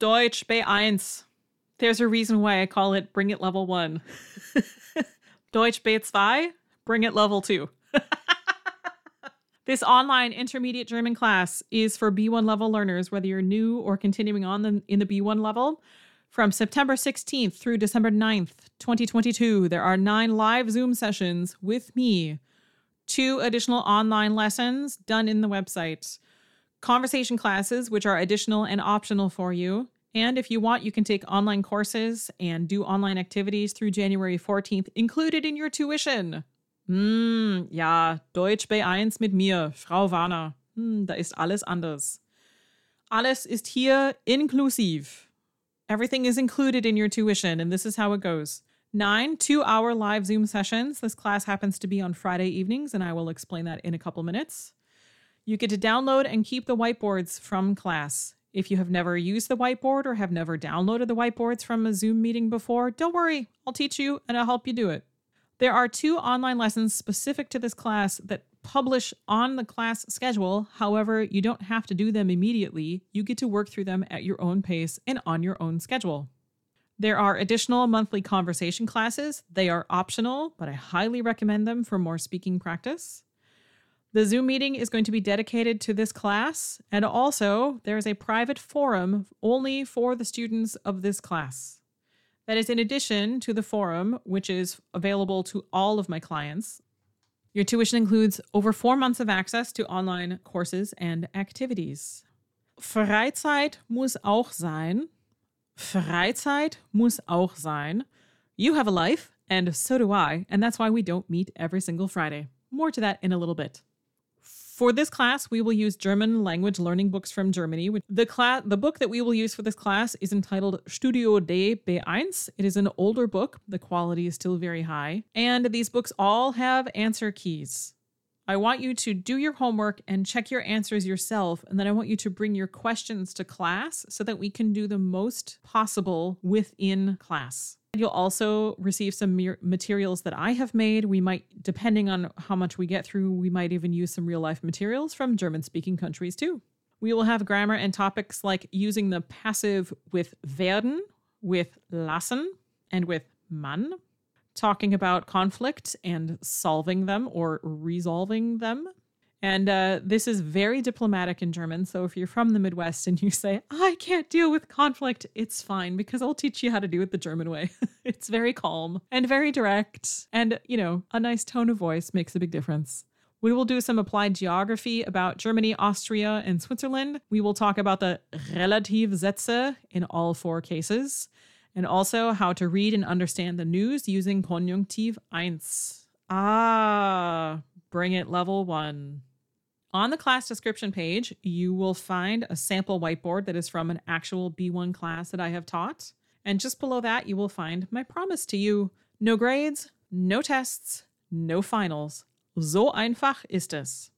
Deutsch B1. There's a reason why I call it Bring It Level 1. Deutsch B2, Bring It Level 2. this online intermediate German class is for B1 level learners, whether you're new or continuing on the, in the B1 level. From September 16th through December 9th, 2022, there are nine live Zoom sessions with me, two additional online lessons done in the website, conversation classes, which are additional and optional for you. And if you want, you can take online courses and do online activities through January 14th, included in your tuition. Hm, ja, Deutsch B1 mit mir, Frau Warner. Hm, da ist alles anders. Alles ist hier inklusiv. Everything is included in your tuition, and this is how it goes. Nine two hour live Zoom sessions. This class happens to be on Friday evenings, and I will explain that in a couple minutes. You get to download and keep the whiteboards from class. If you have never used the whiteboard or have never downloaded the whiteboards from a Zoom meeting before, don't worry, I'll teach you and I'll help you do it. There are two online lessons specific to this class that publish on the class schedule. However, you don't have to do them immediately. You get to work through them at your own pace and on your own schedule. There are additional monthly conversation classes. They are optional, but I highly recommend them for more speaking practice. The Zoom meeting is going to be dedicated to this class, and also there is a private forum only for the students of this class. That is in addition to the forum, which is available to all of my clients. Your tuition includes over four months of access to online courses and activities. Freizeit muss auch sein. Freizeit muss auch sein. You have a life, and so do I, and that's why we don't meet every single Friday. More to that in a little bit. For this class, we will use German language learning books from Germany. The class, the book that we will use for this class is entitled Studio D B1. It is an older book. The quality is still very high, and these books all have answer keys. I want you to do your homework and check your answers yourself, and then I want you to bring your questions to class so that we can do the most possible within class. You'll also receive some materials that I have made. We might, depending on how much we get through, we might even use some real life materials from German speaking countries too. We will have grammar and topics like using the passive with werden, with lassen, and with man, talking about conflict and solving them or resolving them. And uh, this is very diplomatic in German. So if you're from the Midwest and you say, I can't deal with conflict, it's fine because I'll teach you how to do it the German way. it's very calm and very direct. And, you know, a nice tone of voice makes a big difference. We will do some applied geography about Germany, Austria, and Switzerland. We will talk about the Relativsätze in all four cases, and also how to read and understand the news using Konjunktiv 1. Ah, bring it level one. On the class description page, you will find a sample whiteboard that is from an actual B1 class that I have taught. And just below that, you will find my promise to you no grades, no tests, no finals. So einfach ist es.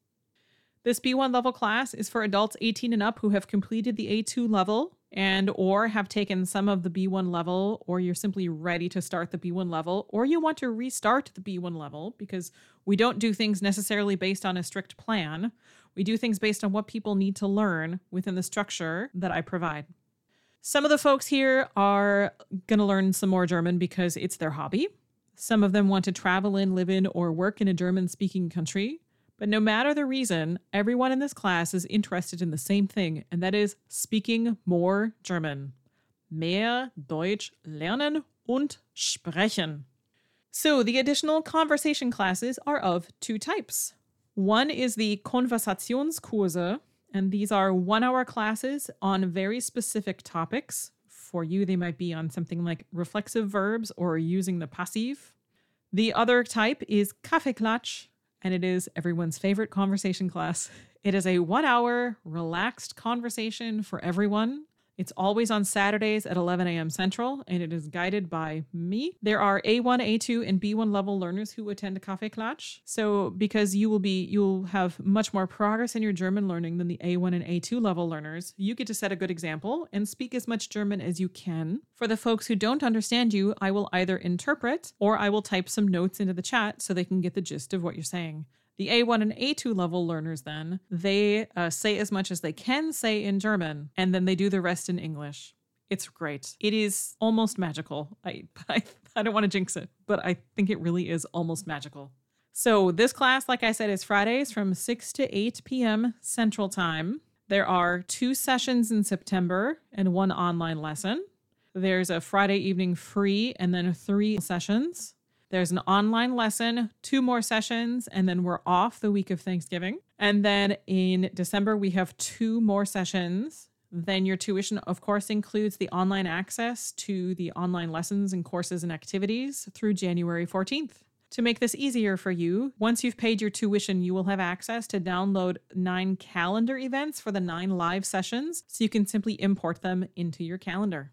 This B1 level class is for adults 18 and up who have completed the A2 level and or have taken some of the B1 level or you're simply ready to start the B1 level or you want to restart the B1 level because we don't do things necessarily based on a strict plan. We do things based on what people need to learn within the structure that I provide. Some of the folks here are going to learn some more German because it's their hobby. Some of them want to travel in, live in, or work in a German speaking country. But no matter the reason, everyone in this class is interested in the same thing, and that is speaking more German. Mehr Deutsch lernen und sprechen. So, the additional conversation classes are of two types. One is the Konversationskurse, and these are one hour classes on very specific topics. For you, they might be on something like reflexive verbs or using the passive. The other type is Kaffeeklatsch, and it is everyone's favorite conversation class. It is a one hour, relaxed conversation for everyone. It's always on Saturdays at 11 a.m. Central, and it is guided by me. There are A1, A2, and B1 level learners who attend Kaffeeklatsch. So, because you will be, you'll have much more progress in your German learning than the A1 and A2 level learners, you get to set a good example and speak as much German as you can. For the folks who don't understand you, I will either interpret or I will type some notes into the chat so they can get the gist of what you're saying. The A1 and A2 level learners, then, they uh, say as much as they can say in German, and then they do the rest in English. It's great. It is almost magical. I, I, I don't want to jinx it, but I think it really is almost magical. So, this class, like I said, is Fridays from 6 to 8 p.m. Central Time. There are two sessions in September and one online lesson. There's a Friday evening free and then three sessions. There's an online lesson, two more sessions, and then we're off the week of Thanksgiving. And then in December, we have two more sessions. Then your tuition, of course, includes the online access to the online lessons and courses and activities through January 14th. To make this easier for you, once you've paid your tuition, you will have access to download nine calendar events for the nine live sessions, so you can simply import them into your calendar.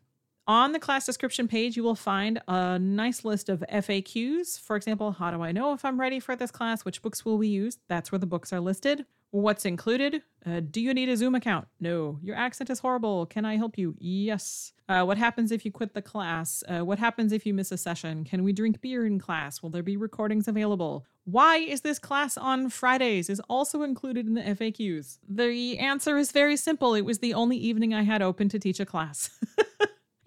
On the class description page, you will find a nice list of FAQs. For example, how do I know if I'm ready for this class? Which books will we use? That's where the books are listed. What's included? Uh, do you need a Zoom account? No. Your accent is horrible. Can I help you? Yes. Uh, what happens if you quit the class? Uh, what happens if you miss a session? Can we drink beer in class? Will there be recordings available? Why is this class on Fridays? Is also included in the FAQs. The answer is very simple. It was the only evening I had open to teach a class.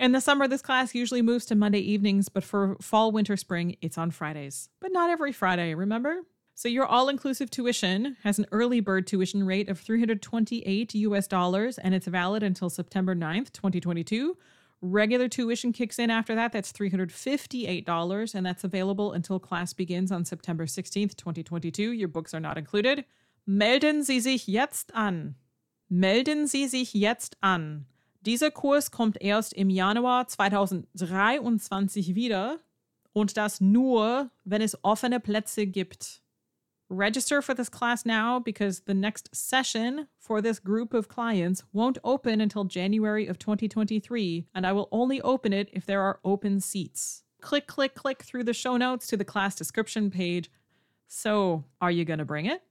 In the summer, this class usually moves to Monday evenings, but for fall, winter, spring, it's on Fridays. But not every Friday, remember? So your all-inclusive tuition has an early bird tuition rate of 328 US dollars and it's valid until September 9th, 2022. Regular tuition kicks in after that. That's $358 and that's available until class begins on September 16th, 2022. Your books are not included. Melden Sie sich jetzt an. Melden Sie sich jetzt an. Dieser Kurs kommt erst im Januar 2023 wieder und das nur, wenn es offene Plätze gibt. Register for this class now because the next session for this group of clients won't open until January of 2023, and I will only open it if there are open seats. Click, click, click through the show notes to the class description page. So, are you going to bring it?